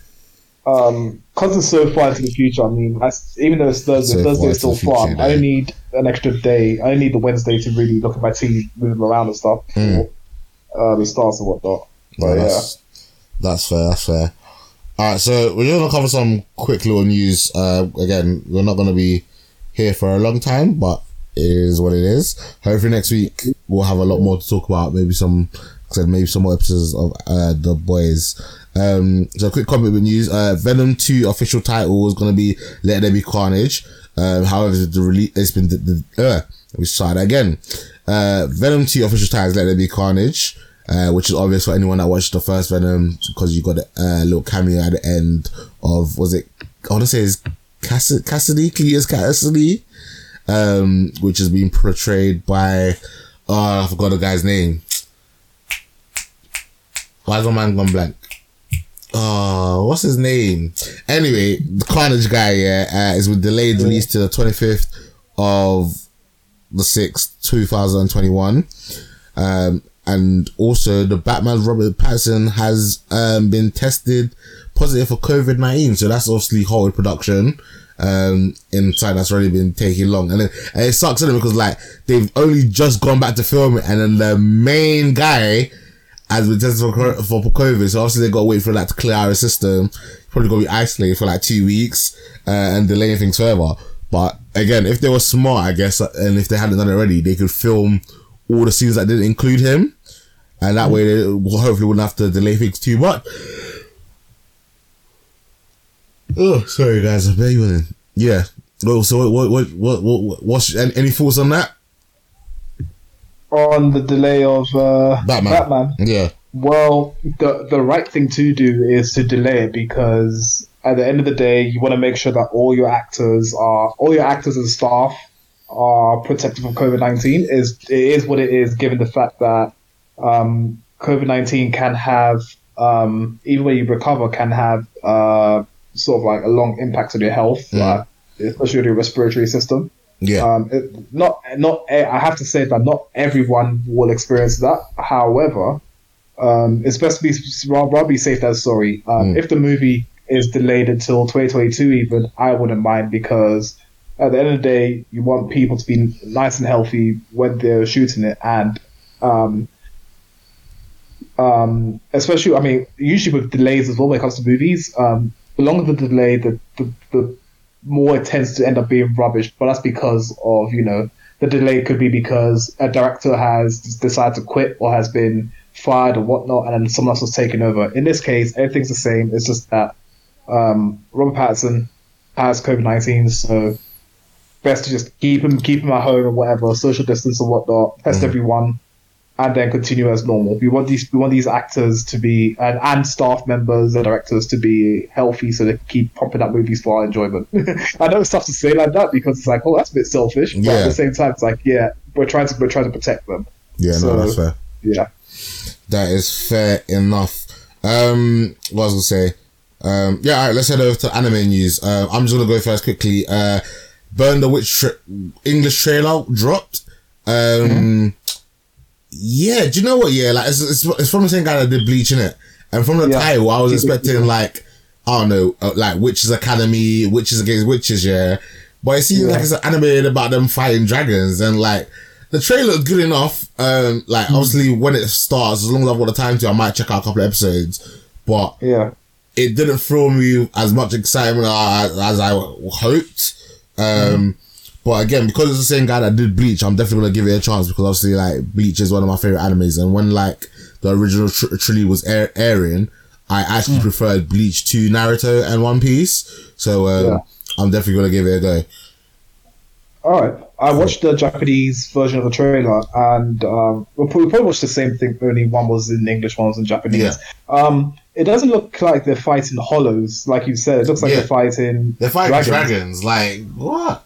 Um, cause it's so far into the future. I mean, I, even though it's Thursday, So Thursday far is still the I only need an extra day. I need the Wednesday to really look at my team, move them around and stuff. Mm. Uh, the starts and whatnot. No, But yeah. That's, fair. That's fair. All right, so we're just gonna cover some quick little news. Uh, again, we're not gonna be here for a long time, but it is what it is. Hopefully next week we'll have a lot more to talk about. Maybe some, said maybe some more episodes of uh, the boys. Um, so quick comic book news. Uh, Venom Two official title is gonna be Let There Be Carnage. Um, however, the release it's been the, the uh, me start again. Uh, Venom 2 official title is Let There Be Carnage, uh, which is obvious for anyone that watched the first Venom because you got a uh, little cameo at the end of, was it, I want to say it's Cass- Kasady, Cletus Kasady, um, which is being portrayed by, oh, I forgot the guy's name. Why is my man gone blank? Oh, what's his name? Anyway, the Carnage guy, yeah, uh, is with delayed release to the 25th of the 6th, 2021. Um, and also the Batman Robert Pattinson has, um, been tested positive for COVID-19. So that's obviously Hollywood production, um, inside that's already been taking long. And, and it sucks in because like they've only just gone back to film it and then the main guy has been tested for, for COVID. So obviously they got to wait for that to clear out the system. Probably going to be isolated for like two weeks, uh, and delaying things further. But again, if they were smart, I guess, and if they hadn't done it already, they could film all the scenes that didn't include him. And that way they hopefully wouldn't have to delay things too much. Oh, sorry guys, I'm very yawning. Yeah. Well, so what, what, what, what, what, what's, any, any thoughts on that? On the delay of uh, Batman. Batman. Yeah. Well, the the right thing to do is to delay it because at the end of the day, you want to make sure that all your actors are all your actors and staff are protected from COVID nineteen. Is it is what it is, given the fact that um, COVID nineteen can have um, even when you recover can have uh, sort of like a long impact on your health, Mm. uh, especially with your respiratory system. Yeah. Um, it, not not e- I have to say that not everyone will experience that. However, um, it's best to be rather rather be safe than sorry. Um, Mm. If the movie is delayed until 2022, even I wouldn't mind because at the end of the day, you want people to be nice and healthy when they're shooting it, and um, um, especially I mean, usually with delays as well when it comes to movies, um, the longer the delay, the, the the more it tends to end up being rubbish. But that's because of you know the delay could be because a director has decided to quit or has been fired or whatnot, and then someone else was taken over. In this case, everything's the same. It's just that um, Robert Pattinson has COVID nineteen, so best to just keep him keep him at home or whatever, social distance or whatnot, test Mhm. everyone, and then continue as normal. We want these we want these actors to be and, and staff members and directors to be healthy so they can keep pumping out movies for our enjoyment. I know it's tough to say like that because it's like, oh, that's a bit selfish, but Yeah. at the same time, it's like, yeah, we're trying to we're trying to protect them. Yeah, no, that's fair. Yeah, That is fair enough. Um, what was I gonna say? Um, yeah, all right, let's head over to anime news. Uh, I'm just gonna go first quickly. Uh, Burn the Witch tra- English trailer dropped. Um, yeah, do you know what? Yeah, like it's, it's, it's from the same guy that did Bleach in it, and from the Yeah. title, I was expecting like I don't know, uh, like Witches Academy, Witches Against Witches, yeah. But it seems Yeah. like it's animated about them fighting dragons, and like the trailer looked good enough. Um, like obviously when it starts, as long as I've got the time to, I might check out a couple of episodes. But yeah, it didn't throw me as much excitement as, as I hoped. Um, but again, because it's the same guy that did Bleach, I'm definitely gonna give it a chance because obviously, like Bleach is one of my favorite animes, and when like the original tr- trilogy was air- airing, I actually preferred Bleach to Naruto and One Piece. So um, Yeah. I'm definitely gonna give it a go. All right. I watched the Japanese version of the trailer, and um, we'll probably, probably watched the same thing. Only one was in English, one was in Japanese. Yeah. Um, it doesn't look like they're fighting hollows, like you said. It looks like Yeah. they're fighting. They're fighting Dragons. dragons. Like what?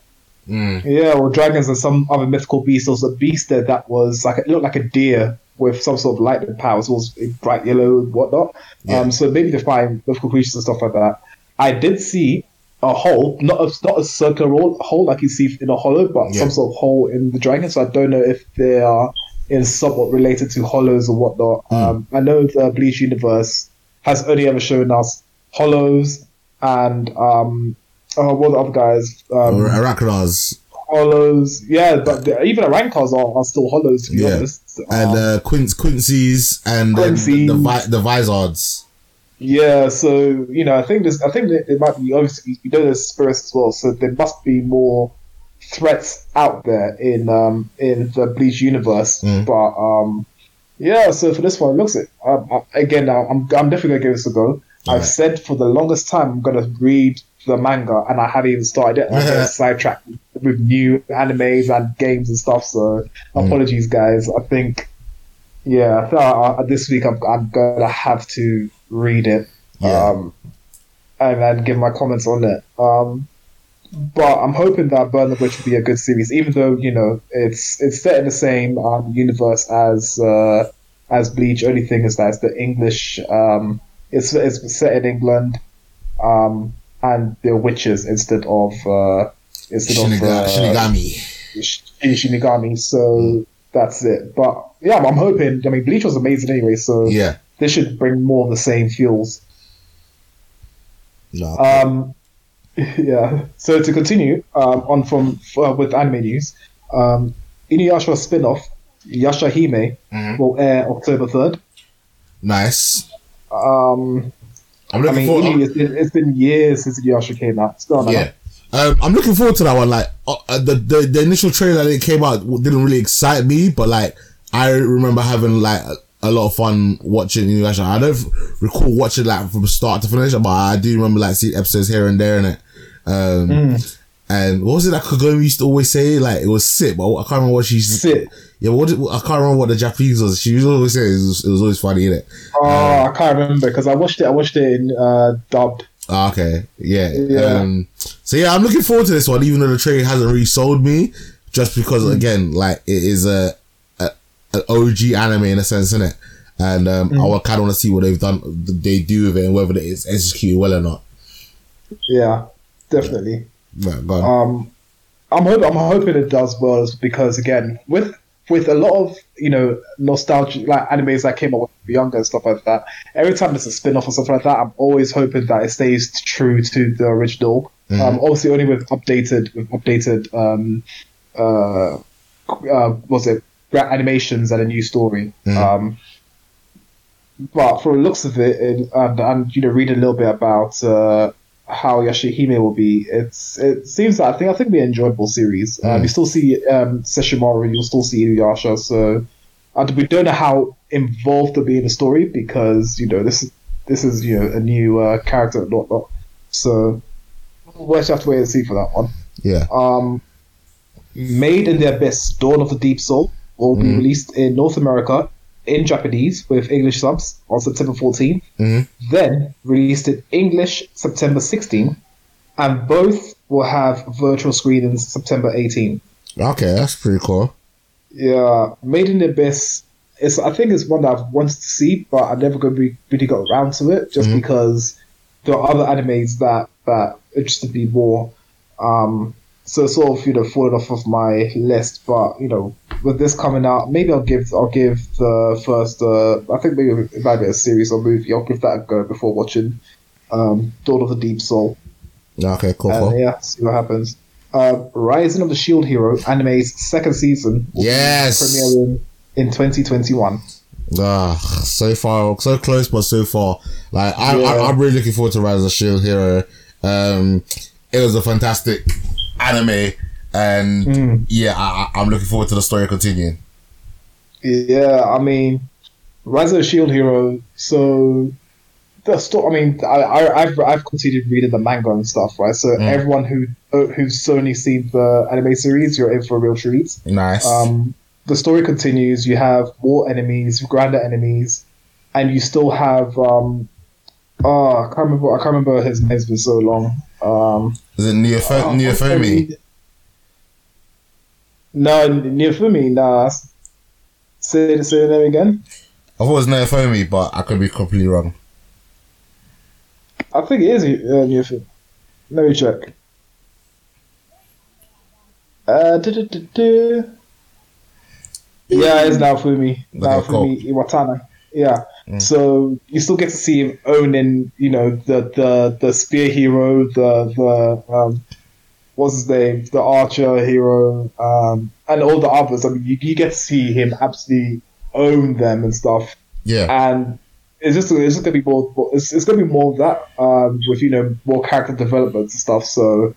Mm. Yeah, or dragons and some other mythical beast. There was a beast there that was like it looked like a deer with some sort of lightning powers. It was bright yellow and whatnot. Yeah. Um, so maybe fighting mythical creatures and stuff like that. I did see a hole, not a not a circular hole, like you see in a hollow, but Yeah. some sort of hole in the dragon. So I don't know if they are in somewhat related to hollows or whatnot. Hmm. Um, I know the Bleach universe has only ever shown us hollows and um, oh, what the other guys? Um, Arrancars hollows. Yeah, but the, even the are, are still hollows to be Yeah. honest. and Um, uh, Quince Quincy's and uh, Quincy. the the, the Vizards. yeah, so you know, I think this. I think it might be obviously you know there's spirits as well, so there must be more threats out there in um in the Bleach universe. Mm. But um yeah, so for this one, it looks it um, I, again. I'm I'm definitely gonna give this a go. I've Alright. said for the longest time I'm gonna read the manga, and I haven't even started it. I'm getting sidetracked with new animes and games and stuff. So Mm. apologies, guys. I think yeah, I thought uh, this week I'm I'm gonna have to read it Yeah. um, and then give my comments on it. Um, but I'm hoping that Burn the Witch will be a good series, even though you know it's it's set in the same um, universe as uh, as Bleach. Only thing is that it's the English. Um, it's it's set in England, um, and they're witches instead of uh, instead of uh, Shinigami. Shinigami. So that's it. But yeah, I'm hoping. I mean, Bleach was amazing anyway, so Yeah. they should bring more of the same feels. No. Um, yeah. So to continue um, on from uh, with anime news, um, Inuyasha spin-off Yashahime Mhm. will air October third. Nice. Um, I'm I mean, forward. It's, been, it's been years since Inuyasha came out. Gone yeah. Um, I'm looking forward to that one. Like uh, uh, the, the the initial trailer that it came out didn't really excite me, but like I remember having like a, lot of fun watching Inuyasha. I don't recall watching like from start to finish, but I do remember like seeing episodes here and there in it. Um, Hmm. And what was it that Kagome used to always say? Like it was sit, but I can't remember what she used to Sit. Yeah, what did, I can't remember what the Japanese was. She used to always say it was, it was always funny, innit? Oh, I can't remember because I watched it. I watched it in uh, dubbed. Ah, okay, yeah. Yeah. Um, so yeah, I'm looking forward to this one, even though the trailer hasn't really sold me, just because Mm. again, like it is a, a an OG anime in a sense, innit? And um, Mm. I kind of want to see what they've done, they do with it, and whether it's executed well or not. Yeah, definitely. Right, go on. Um, I'm hoping I'm hoping it does well because again with with a lot of you know nostalgia like animes that came out when we were younger and stuff like that. Every time there's a spin off or something like that, I'm always hoping that it stays true to the original. Um, obviously, only with updated with updated um, uh, uh, was it animations and a new story. Um, but for the looks of it, and, and, and you know, reading a little bit about uh, how Yashahime will be, it's it seems that I think I think it'll be an enjoyable series. Um, you still see um, Sesshomaru, you'll still see Inuyasha, so and we don't know how involved they'll be in the story because you know this is this is you know a new uh, character and whatnot. So we'll just have to wait and see for that one. Yeah. Um, Made in the Abyss, Dawn of the Deep Soul will be released in North America in Japanese with English subs on September 14th. Then released in English September 16th, and both will have virtual screenings September 18th. Okay, that's pretty cool. Yeah, Made in the Abyss is I think it's one that I've wanted to see, but I never really, really got around to it just because there are other animes that that interested me more. Um, so it's sort of you know fallen off of my list, but you know with this coming out, maybe I'll give I'll give the first. Uh, I think maybe it might be a series or movie. I'll give that a go before watching um, Dawn of the Deep Soul. Okay, cool. And cool. yeah, see what happens. Uh, Rising of the Shield Hero anime's second season Yes. premiering in 2021. Ah, so far, so close, but so far. Like I, Yeah. I, I'm really looking forward to Rise of the Shield Hero. Um, it was a fantastic anime, and Mm. yeah, I, I'm looking forward to the story continuing. Yeah, I mean, Rise of the Shield Hero. So the story. I mean, I, I I've I've continued reading the manga and stuff, right? So everyone who uh, who's only seen the anime series, you're in for a real treat. Nice. Um, the story continues. You have more enemies, grander enemies, and you still have. Um, oh, I can't remember. I can't remember his name. It's been so long. Um, Is it Neopho- oh, Neophomi? No, Neofumi. Nah. Say say the name again. I thought it was Neophomi, but I could be completely wrong. I think it is uh, Neofumi. Let me check. Uh, du- du- du- du. Yeah, it's Naofumi. Naofumi Iwatani. Yeah. So you still get to see him owning, you know, the the the spear hero, the the um, what's his name, the archer hero, um, and all the others. I mean, you, you get to see him absolutely own them and stuff Yeah. and it's just it's just gonna be more it's, it's gonna be more of that um, with you know more character development and stuff. So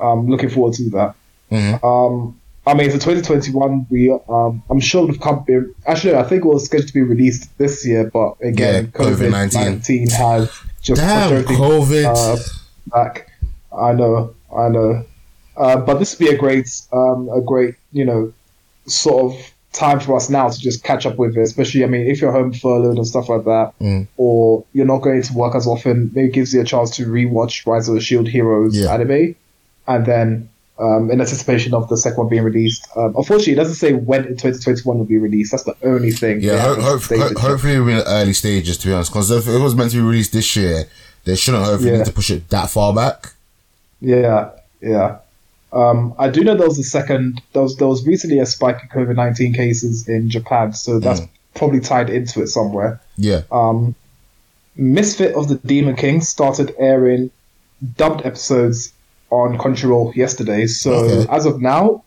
I'm looking forward to that. Mhm. Um, I mean, for 2021, we um, I'm sure the company actually I think it was scheduled to be released this year, but again, Yeah, COVID-19. Has just Damn, COVID. uh, back. I know, I know. Uh, but this would be a great, um, a great, you know, sort of time for us now to just catch up with it. Especially, I mean, if you're home furloughed and stuff like that, Mm. or you're not going to work as often, maybe it gives you a chance to rewatch Rise of the Shield Heroes Yeah. anime, and then. Um, in anticipation of the second one being released. Um, unfortunately, it doesn't say when in 2021 will be released. That's the only thing. Yeah, ho- hope, ho- hopefully we're in the early stages, to be honest. Because if it was meant to be released this year, they shouldn't hopefully Yeah. need to push it that far back. Yeah, yeah. Um, I do know there was a second. There was there was recently a spike in COVID nineteen cases in Japan, so that's Mm. probably tied into it somewhere. Yeah. Um, Misfit of the Demon King started airing dubbed episodes on Crunchyroll yesterday. So Okay. as of now,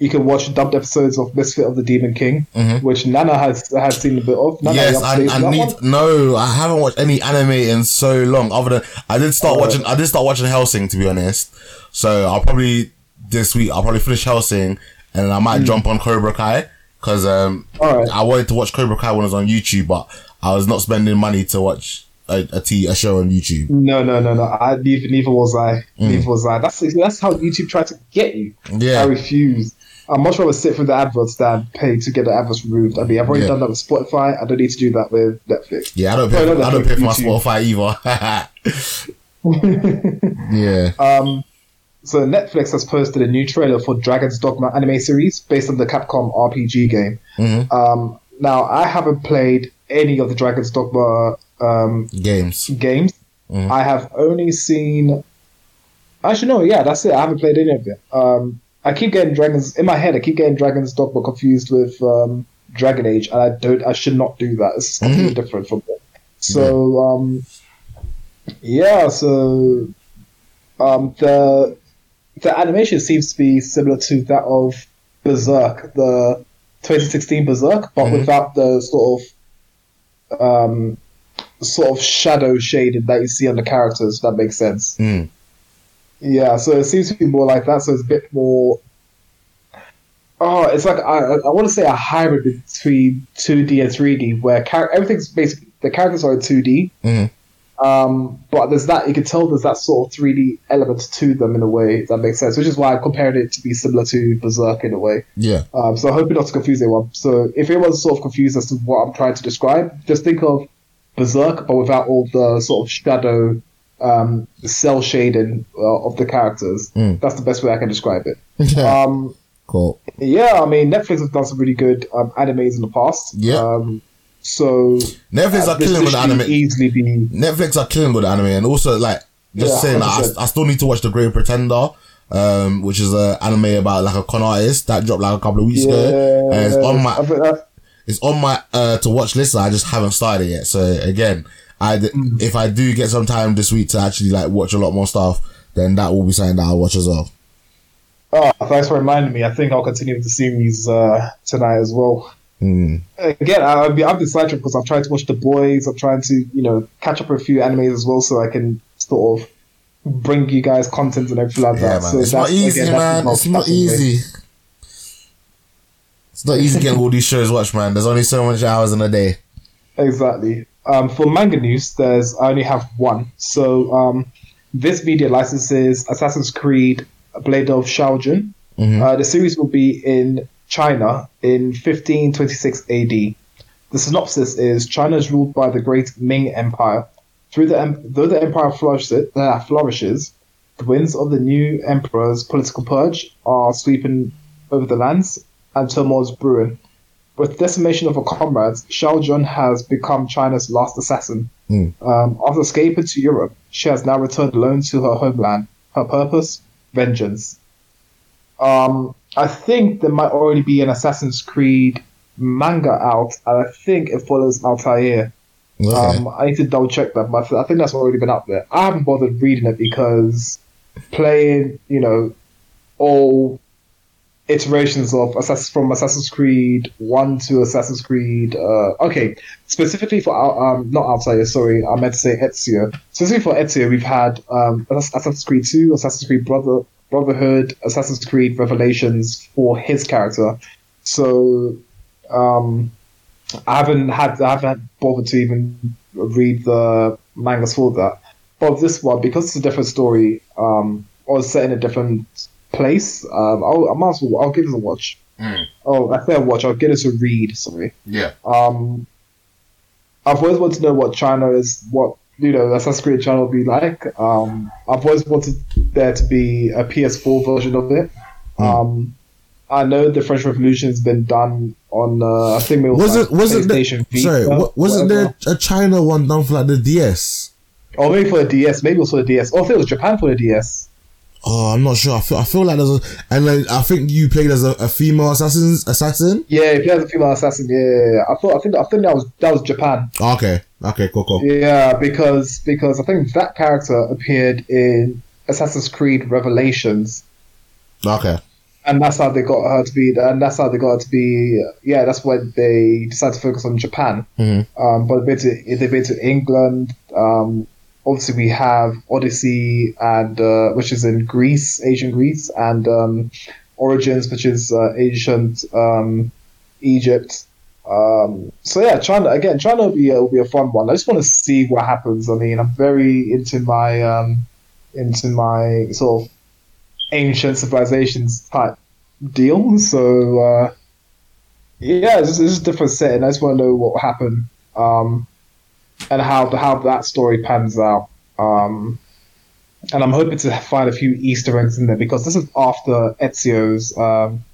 you can watch dubbed episodes of Misfit of the Demon King, Mhm. which Nana has has seen a bit of. Nana, yes, you up to I, I need one? no. I haven't watched any anime in so long. Other than I did start Oh. watching. I did start watching Hellsing, to be honest. So I'll probably this week. I'll probably finish Hellsing, and then I might jump on Cobra Kai because um. Alright. I wanted to watch Cobra Kai when I was on YouTube, but I was not spending money to watch a, a, t- a show on YouTube. No, no, no, no. I, neither, neither was I. Neither was I. That's that's how YouTube tried to get you. Yeah. I refuse. I'd much rather sit through the adverts than pay to get the adverts removed. I mean, I've already Yeah. done that with Spotify. I don't need to do that with Netflix. Yeah, I don't Oh, pay. no, I don't pay for my Spotify either. yeah. Um, so Netflix has posted a new trailer for Dragon's Dogma anime series based on the Capcom RPG game. Mhm. Um, now, I haven't played any of the Dragon's Dogma um, Games. games. I have only seen. Actually, no. Yeah, that's it. I haven't played any of it. Um, I keep getting Dragons in my head. I keep getting Dragon's Dogma confused with um, Dragon Age, and I don't. I should not do that. It's completely different from that. So um, yeah. So um, the the animation seems to be similar to that of Berserk, the 2016 Berserk, but Mhm. without the sort of um, sort of shadow shading that you see on the characters. If that makes sense. Mm. Yeah, so it seems to be more like that. So it's a bit more. Oh, it's like I, I want to say a hybrid between 2D and 3D, where char- everything's basically the characters are in 2D, Mhm. um, but there's that you can tell there's that sort of 3D element to them in a way that makes sense. Which is why I compared it to be similar to Berserk in a way. Yeah. Um, so I hope not to confuse anyone. So if anyone's sort of confused as to what I'm trying to describe, just think of Berserk, but without all the sort of shadow, um, cel shading uh, of the characters. Mm. That's the best way I can describe it. Um, cool. yeah, I mean Netflix has done some really good um, animes in the past. Yeah. Um, so Netflix uh, are killing with anime. Easily be Netflix are killing with anime, and also like just Yeah, saying 100%. I, I still need to watch The Great Pretender, um, which is an anime about like a con artist that dropped like a couple of weeks yeah. ago. And it's on my I think that- it's on my uh, to watch list. I just haven't started yet. So again, I d- Mm. if I do get some time this week to actually like watch a lot more stuff, then that will be something that I'll watch as well. oh, thanks for reminding me. I think I'll continue with the series uh, tonight as well. Mm. again, I, I've been, I've sidetracked because I'm trying to watch The Boys. I'm trying to, you know, catch up with a few animes as well, so I can sort of bring you guys content and everything like Yeah, that. man. So it's not easy, again, man. It's not multitasking, mate. easy. It's not easy getting all these shows watched, man. There's only so much hours in a day. Exactly. Um, for manga news, there's I only have one. So um, Viz Media licenses Assassin's Creed: Blade of Shao Jun. Mhm. Uh, the series will be in China in 1526 AD. The synopsis is China is ruled by the great Ming Empire. Through the though the empire flourishes, uh, flourishes, the winds of the new emperor's political purge are sweeping over the lands, and turmoil is brewing. With decimation of her comrades, Shao Jun has become China's last assassin. Mm. Um, after escaping to Europe, she has now returned alone to her homeland. Her purpose? Vengeance. Um, I think there might already be an Assassin's Creed manga out, and I think it follows Altair. Okay. Um, I need to double check that, but I think that's already been out there. I haven't bothered reading it because playing, you know, all iterations of Assassin's from Assassin's Creed One to Assassin's Creed. Uh, okay, specifically for um, not Altair, sorry, I meant to say Ezio. Specifically for Ezio, we've had um, Assassin's Creed Two, Assassin's Creed Brother Brotherhood, Assassin's Creed Revelations for his character. So um, I haven't had I haven't bothered to even read the mangas for that. But this one, because it's a different story, um, or set in a different place, um, I'll, I might as well, I'll give it a watch. Mm. Oh, I say a watch. I'll get it a read. Sorry. Yeah. Um, I've always wanted to know what China is, what you know, Assassin's Creed China will be like. Um, I've always wanted there to be a PS4 version of it. Hmm. Um, I know the French Revolution has been done on. Uh, I think it was Wasn't like wasn't PlayStation there, sorry Vita, wa- wasn't whatever. there a China one done for like the DS? Or maybe for the DS. Maybe it was for the DS. Oh, I think it was Japan for the DS. Oh, I'm not sure. I feel I feel like there's a and then I think you played as a, a female assassin assassin. Yeah, if you had a female assassin, yeah. I thought, I think, I think that was that was Japan. Oh, okay, okay, cool, cool. Yeah, because because I think that character appeared in Assassin's Creed Revelations, Okay, and that's how they got her to be. And that's how they got her to be. Yeah, that's when they decided to focus on Japan. Mhm. Um, but they've been to they've been to England. Um, obviously, we have Odyssey, and uh, which is in Greece, ancient Greece, and um, Origins, which is uh, ancient um, Egypt. Um, so yeah, China again. China will be a, will be a fun one. I just want to see what happens. I mean, I'm very into my um, into my sort of ancient civilizations type deal. So uh, yeah, it's it's a different setting. I just want to know what will happen um, and how how that story pans out. Um, and I'm hoping to find a few Easter eggs in there because this is after Ezio's um,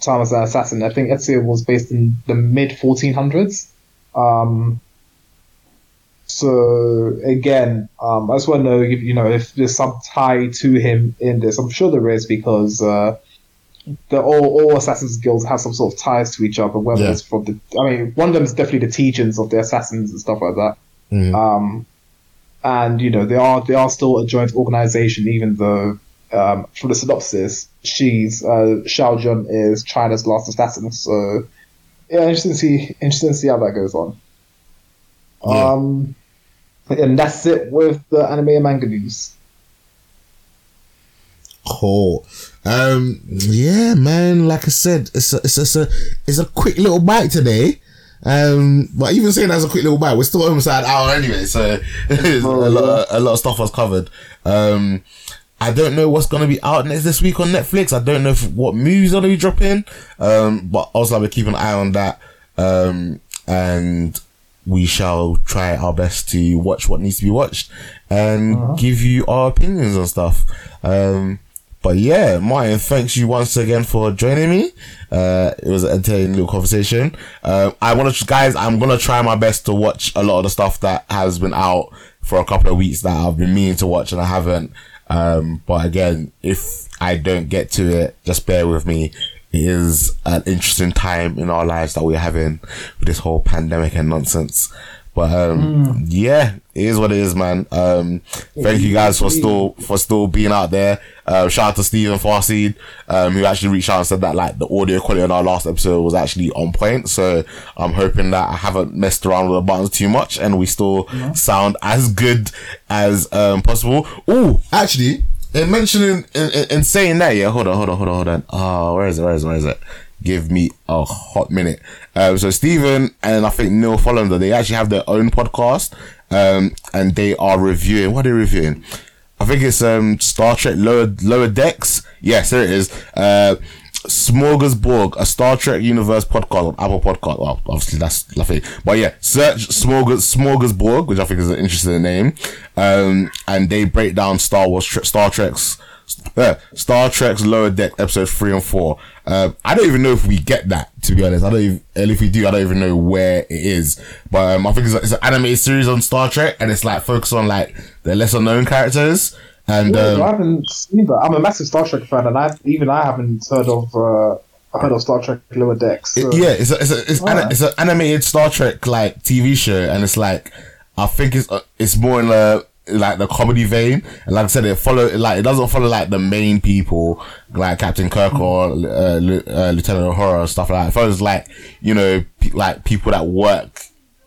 time as an assassin. I think Ezio was based in the mid 1400s. Um, so again, um, I just want to know, if, you know, if there's some tie to him in this. I'm sure there is because uh, the all all assassins guilds have some sort of ties to each other. Whether Yeah. it's from the, I mean, one of them is definitely the teachings of the assassins and stuff like that. Mhm. Um, and you know they are they are still a joint organization, even though um, from the synopsis, she's uh, Shao Jun is China's last assassin. So yeah, interesting to see interesting to see how that goes on. Yeah. Um, and that's it with the anime and manga news. Cool. Um, yeah, man. Like I said, it's a, it's a, it's a, it's a quick little bite today. Um, but even saying as a quick little bite, we're still almost at an hour anyway. So a lot, a lot of stuff was covered. Um, I don't know what's gonna be out next this week on Netflix. I don't know if, what movies are gonna be dropping. Um, but also we're keeping an eye on that. Um, and we shall try our best to watch what needs to be watched and give you our opinions and stuff. Um, but yeah, Martin, thanks you once again for joining me. Uh, it was an entertaining little conversation. Um, I want to, guys, I'm gonna try my best to watch a lot of the stuff that has been out for a couple of weeks that I've been meaning to watch and I haven't. Um, but again, if I don't get to it, just bear with me. It is an interesting time in our lives that we're having with this whole pandemic and nonsense. But um, yeah, it is what it is, man. Um, thank you guys for still for still being out there. Uh, shout out to Stephen Farseed, um, who actually reached out and said that like the audio quality on our last episode was actually on point. So I'm hoping that I haven't messed around with the buttons too much and we still sound as good as um, possible. Oh, actually, in mentioning in, in, in saying that, yeah, hold on, hold on, hold on, hold on. Oh, where is it? Where is it? Where is it? Give me a hot minute. Um, so Stephen and I think Neil Follander, they actually have their own podcast. Um, and they are reviewing, what are they reviewing? I think it's, um, Star Trek Lower, Lower Decks. Yes, there it is. Uh, Smorgasborg, a Star Trek universe podcast on Apple Podcast. Well, obviously that's nothing. But yeah, search Smorgas, Smorgasborg, which I think is an interesting name. Um, and they break down Star Wars, Star Trek's, uh, Star Trek's Lower Deck episode three and four. Um, I don't even know if we get that, to be honest. I don't even, and if we do, I don't even know where it is. But, um, I think it's, it's an animated series on Star Trek and it's like focused on like the lesser known characters. And, Yeah, um, I haven't seen that. I'm a massive Star Trek fan, and I even I haven't heard of uh, heard of Star Trek Lower Decks. So. yeah, it's a, it's a, it's, ana- Alright. it's an animated Star Trek like TV show, and it's like I think it's uh, it's more in the like the comedy vein. And like I said, it follow like it doesn't follow like the main people like Captain Kirk or uh, uh, Lieutenant Uhura and stuff like that. It follows like you know pe- like people that work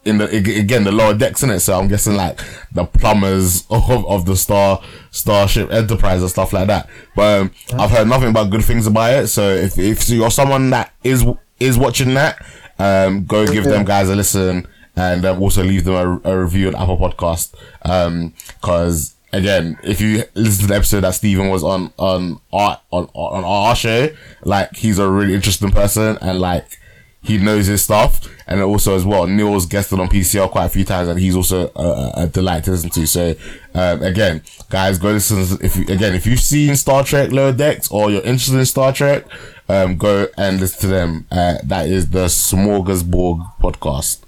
in the again the lower decks in it. So I'm guessing like the plumbers of, of the star Starship Enterprise and stuff like that. But um, I've heard nothing but good things about it. So if if you're someone that is is watching that, um, go give them guys a listen and um, also leave them a, a review on Apple Podcast. Um, cause again, if you listen to the episode that Stephen was on on our on on our show, like he's a really interesting person and like he knows his stuff. And also as well, Neil's guested on PCL quite a few times, and he's also a, a delight to listen to. So um, again, guys, go listen. If you, again, if you've seen Star Trek Lower Decks or you're interested in Star Trek, um, go and listen to them. Uh, that is the Smorgasborg podcast.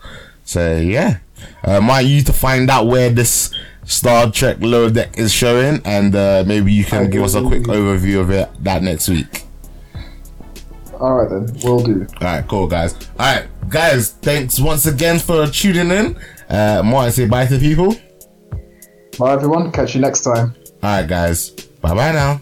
So yeah, uh, might you to find out where this Star Trek Lower Deck is showing, and uh, maybe you can give us a quick overview of it that next week. All right then, we'll do. All right, cool, guys. All right, guys, thanks once again for tuning in. Uh, Martin, say bye to people. Bye everyone. Catch you next time. All right, guys. Bye bye now.